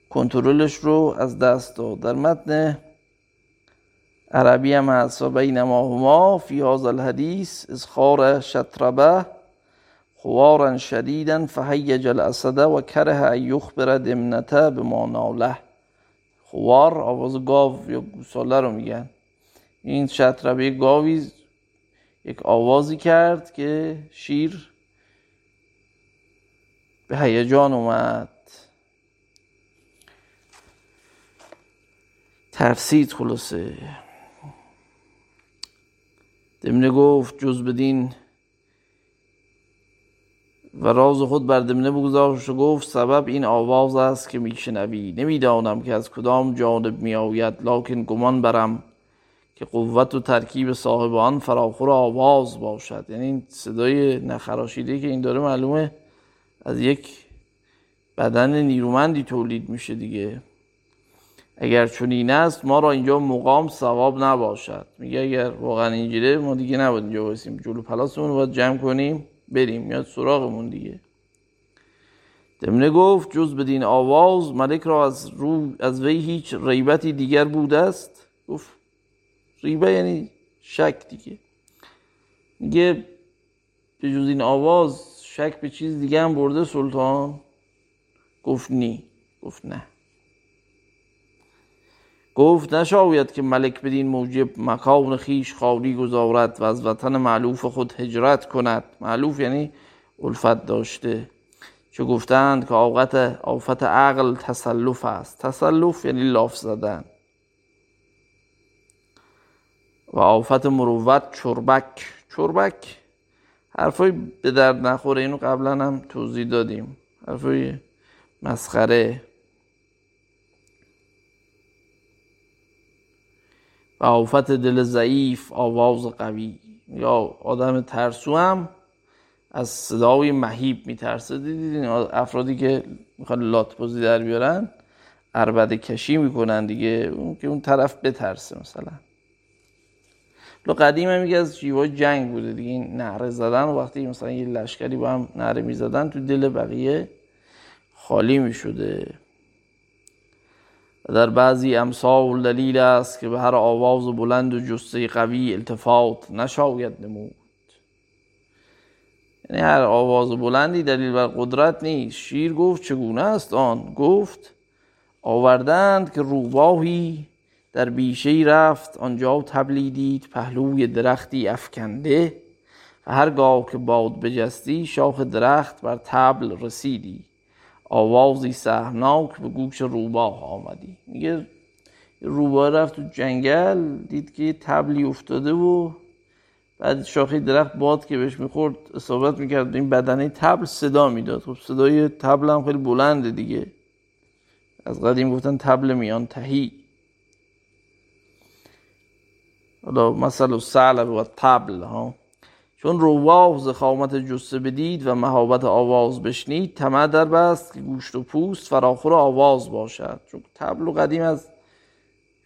کنترلش رو از دست داد. در متن عربی هم هست. و بینما هما فی هذا الحدیث خار شطربه خوارا شدیدا فهیج الاسد و کره ان یخبر دمنته به ما ناله. خوار آواز گاو یا گوساله رو میگن. این شطربه گاوی یک آوازی کرد که شیر به هیجان اومد. ترسید خلاصه. دمنه گفت جز بدین و راز خود بر دمنه بگذاشت و گفت سبب این آواز است که میشنوی. نمی‌دانم که از کدام جانب میآید لکن گمان برم که قوت و ترکیب صاحب آن فراخور آواز باشد. یعنی این صدای نخراشیده که این داره معلومه. از یک بدن نیرومندی تولید میشه دیگه. اگر چنین است ما را اینجا مقام ثواب نباشد. میگه اگر واقعا اینجوره ما دیگه نباید اینجا بایستیم جلو پلاسمون رو باید جمع کنیم بریم میاد سراغمون دیگه. دمنه گفت جز بدین آواز ملک را از رو از وی هیچ ریبتی دیگر بوده است؟ گفت ریبه یعنی شک دیگه. میگه به جز این آواز شک به چیز دیگه هم برده سلطان؟ گفت نی. گفت نه. گفت نشاید که ملک بدین موجب مکان خیش خالی گذارد و از وطن معلوف خود هجرت کند. معلوف یعنی الفت داشته. چه گفتند که آقت آفت عقل تسلف است. تسلف یعنی لاف زدن. و آفت مروت چربک. چربک حرفای به درد نخوره اینو قبلا هم توضیح دادیم. حرفای مسخره. و آفت دل ضعیف آواز قوی. یا آدم ترسو هم از صدای مهیب میترسه. دیدین افرادی که می‌خوان لات بازی در بیارن عربده کشی می‌کنن دیگه. اون که اون طرف بترسه مثلا. لو قدیم هم یکی از جیوای جنگ بوده دیگه. این نهره زدن و وقتی مثلا یه لشکری با هم نهره می‌زدن تو دل بقیه خالی می‌شده. در بعضی امثال دلیل است که به هر آواز بلند و جسته قوی التفات نشاید نمود. یعنی هر آواز بلندی دلیل بر قدرت نیست. شیر گفت چگونه است آن؟ گفت آوردند که روباهی در بیشه رفت آنجا تبلی دید پهلوی درختی افکنده و هرگاه که باد بجستی شاخ درخت بر تبل رسیدی. آوازی سهمناک به گوش روباه آمدی. میگه روباه رفت تو جنگل دید که یه تبلی افتاده و بعد شاخه درخت باد که بهش می‌خورد اصابت می‌کرد. این بدنه تبل صدا می‌داد. خب صدای تبل هم خیلی بلنده دیگه. از قدیم گفتن تبل میان تهی. حالا مثلا سلب و تبل ها. چون رواه زخامت جسه بدید و مهابت آواز بشنید طمع در بست که گوشت و پوست فراخور آواز باشد. چون تبل و قدیم از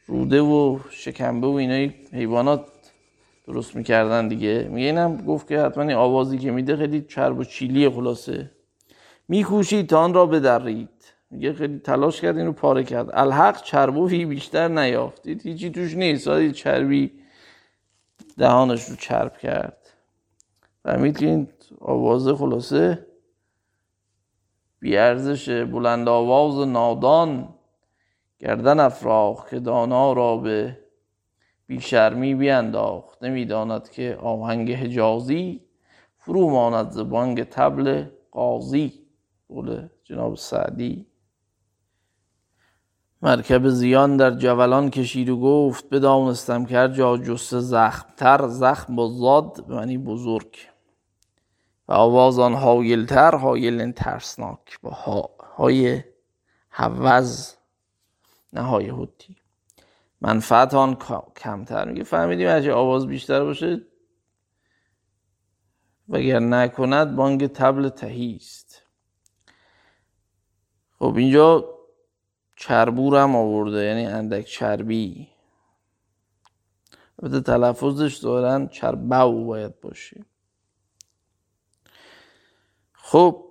روده و شکمبه و اینای حیوانات درست می‌کردن دیگه. میگه اینم گفت که حتما این آوازی که میده خیلی چرب و چیلی خلاصه. میکوشید تا آن را بدرید. میگه خیلی تلاش کرد اینو پاره کرد. الحق چربوی بیشتر نیافتید هیچی توش نیست. چربی دهانش رو چرب کرد. فهمید که این آوازه خلاصه بیارزش بلند آواز نادان گردن افراخ که دانا را به بیشرمی بیانداخت نمی‌داند که آهنگ حجازی فرو ماند زبانگ تبل قاضی. قول جناب سعدی. مرکب زیان در جولان کشید و گفت بدانستم که جا جسته زخمتر زخم با زاد معنی بزرگ. و آواز آن هایلتر هایل ترسناک. با های حوز نه های منفعت آن کمتر. میگه فهمیدیم اگه آواز بیشتر باشه وگر نکند بانگ تبل تهیست خب اینجا چربور هم آورده یعنی اندک چربی. البته تلفظش دارن چربو باید باشه. خب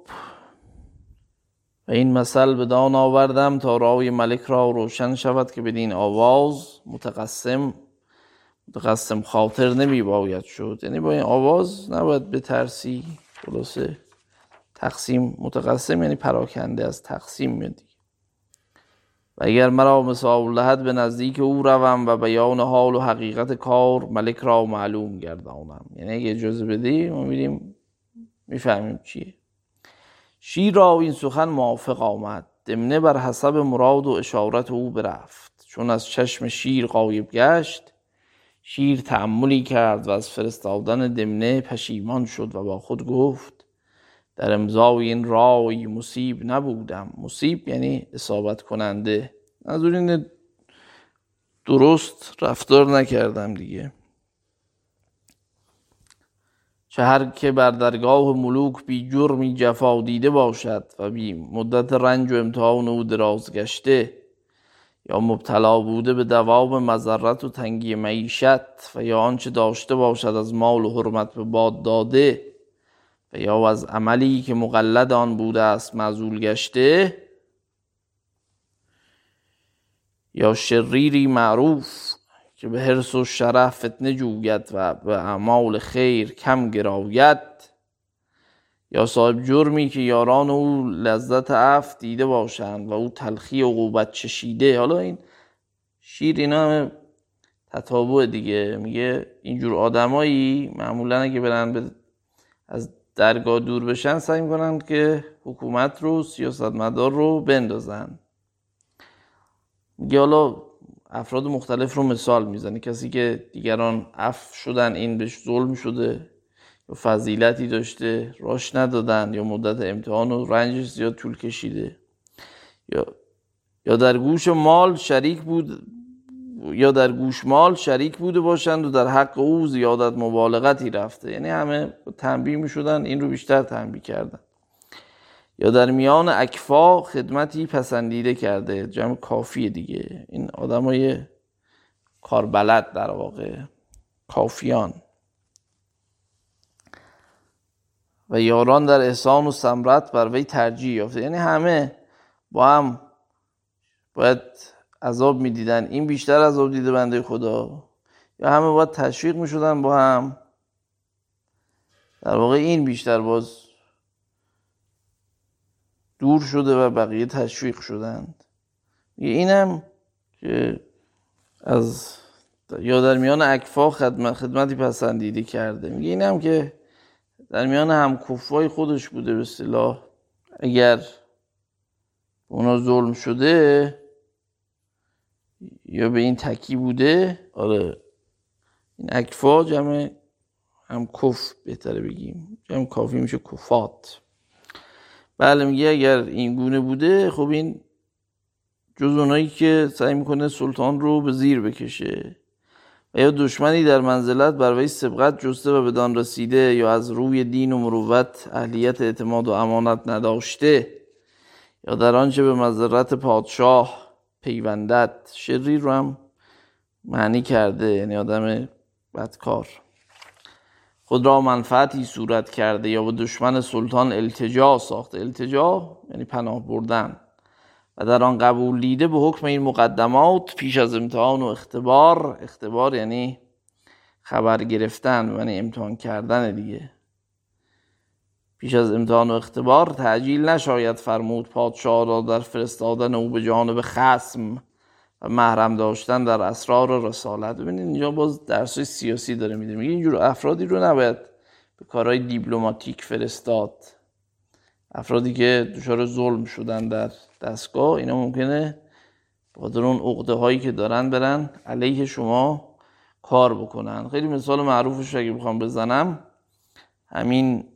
و این مثل به دان آوردم تا رای ملک را روشن شود که بدین آواز متقسم متقسم خاطر نمی باید شد. یعنی با این آواز نباید بترسی خلاصه تقسیم متقسم یعنی پراکنده از تقسیم میدی و اگر مرا مثال لحد به نزدیک او روم و بیان حال و حقیقت کار ملک را معلوم گردانم. یعنی اگه اجازه بدی ما میریم می‌فهمیم چیه. شیر را این سخن موافق آمد. دمنه بر حسب مراد و اشارت او برفت. چون از چشم شیر قایب گشت شیر تعملی کرد و از فرستادن دمنه پشیمان شد و با خود گفت در امضای این رای مصیب نبودم. مصیب یعنی اصابت کننده. از این درست رفتار نکردم دیگه. چه هر که بر درگاه ملوک بی جرمی جفا دیده باشد و بی مدت رنج و امتحان او دراز گشته یا مبتلا بوده به دوام مذرت و تنگی معیشت و یا آنچه داشته باشد از مال و حرمت به باد داده و یا از عملی که مقلد آن بوده است معزول گشته یا شریری معروف که به حرس و شرف فتنه جوید و به اعمال خیر کم گراید یا صاحب جرمی که یاران او لذت عفو دیده باشند و او تلخی و عقوبت چشیده. حالا این شیر اینا تطابع دیگه. میگه اینجور آدمایی معمولا اگه برن از درگاه دور بشن سعی می‌کنن که حکومت رو سیاستمدار رو بندازن. میگه حالا افراد مختلف رو مثال می‌زنه. کسی که دیگران اف شدن این بهش ظلم شده یا فضیلتی داشته راش ندادن یا مدت امتحان و رنجش زیاد طول کشیده یا یا در گوش مال شریک بود یا در گوش مال شریک بوده باشند و در حق او زیادت مبالغتی رفته. یعنی همه تنبیه می شدن این رو بیشتر تنبیه کردن. یا در میان اکفا خدمتی پسندیده کرده. جمع کافی دیگه. این آدمای کاربلد در واقع. کافیان. و یاران در احسان و سمرت بر وی ترجیح یافته. یعنی همه با هم باید عذاب می‌دیدن. این بیشتر عذاب دیده بنده خدا. یا همه باید تشویق می‌شدن با هم. در واقع این بیشتر باز دور شده و بقیه تشویق شدند. اینم که از یا در میان اکفا خدمت خدمتی پسندیده کرده. میگه اینم که در میان هم کفای خودش بوده به اصطلاح. اگر اونا ظلم شده یا به این تکی بوده؟ آره. این اکفا جمع هم کف بهتره بگیم. جمع کافی میشه کفات. بله میگه اگر این گونه بوده خب این جز اونایی که سعی می‌کنه سلطان رو به زیر بکشه. و یا دشمنی در منزلت بر وی سبقت جسته و بدان رسیده یا از روی دین و مروت اهلیت اعتماد و امانت نداشته یا در آنچه به مذرت پادشاه پیوندت. شریر رو هم معنی کرده یعنی آدم بدکار. خود را منفعتی صورت کرده یا به دشمن سلطان التجا ساخته التجا یعنی پناه بردن. و در آن قبول دیده به حکم این مقدمات پیش از امتحان و اختبار اختبار یعنی خبر گرفتن یعنی امتحان کردن دیگه. پیش از امتحان و اختبار تعجیل نشاید فرمود پادشاه را در فرستادن او به جانب خسم و محرم داشتن در اسرار رسالت. ببینید اینجا باز درسای سیاسی داره میده. میگه اینجور افرادی رو نباید به کارهای دیپلماتیک فرستاد. افرادی که دچار ظلم شدن در دستگاه اینا ممکنه بخاطر اون عقده هایی که دارن برن علیه شما کار بکنن. خیلی مثال معروفش اگه بخوام بزنم همین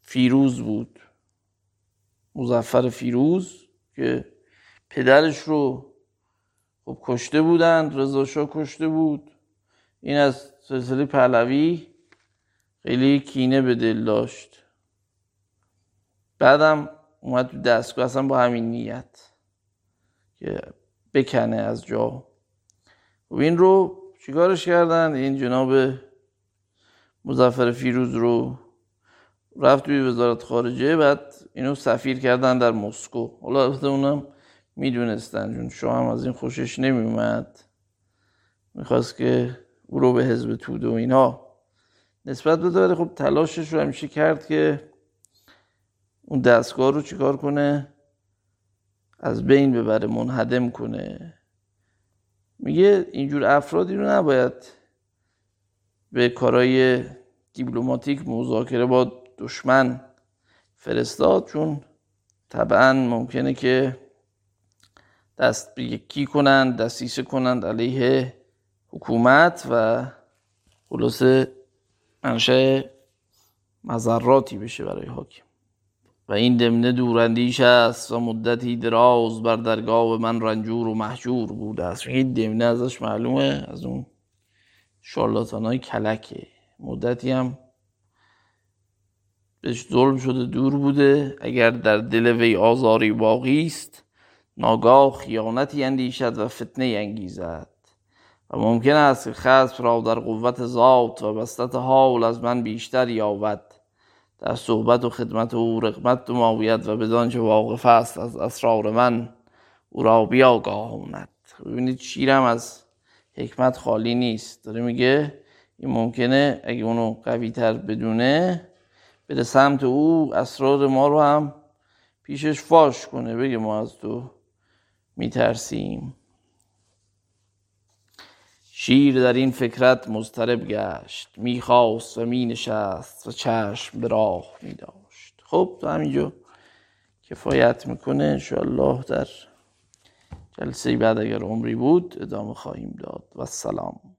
فیروز بود. مزفر فیروز که پدرش رو خب کشته بودند رضا کشته بود. این از سلسله پهلوی خیلی کینه به دل داشت. بعدم اومد تو دستگاه اصلا با همین نیت که بکنه از جا. و خب این رو چیکارش کردن؟ این جناب مزفر فیروز رو رفت توی وزارت خارجه بعد اینو سفیر کردن در مسکو. حالا البته اونم می‌دونستن چون شاه هم از این خوشش نمیومد می‌خواست که او رو به حزب توده و اینها نسبت بده خب تلاشش رو همیشه کرد که اون دستگاه رو چیکار کنه؟ از بین ببره منهدم کنه. میگه اینجور افرادی رو نباید به کارهای دیپلماتیک مذاکره با دشمن فرستاد چون طبعا ممکنه که دست به یکی کنند دستیسه کنند علیه حکومت و خلاصه منشه مذراتی بشه برای حاکم. و این دمنه دوراندیش است و مدتی دراز بر درگاه من رنجور و محجور بوده است. این دمنه ازش معلومه از اون شارلاتان های کلکه. مدتی هم بهش ظلم شده دور بوده. اگر در دل وی آزاری باقی است ناگاه خیانتی اندیشد و فتنه انگیزد. و ممکن است که خصف را در قوت ذات و بستت حال از من بیشتر یابد. در صحبت و خدمت او رقمت ماوید و بدان که واقف است از اسرار من او را بیاگاهاند. ببینید شیرم از حکمت خالی نیست. داره میگه این ممکنه اگه اونو قوی تر بدونه بره سمت او اسرار ما رو هم پیشش فاش کنه. بگه ما از تو میترسیم. شیر در این فکرت مضطرب گشت. می‌خواست و مینشست و چشم به راه میداشت. خب تا همینجا کفایت می‌کنه. انشاءالله در جلسه بعد اگر عمری بود ادامه خواهیم داد. و سلام.